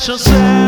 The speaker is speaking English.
special sound.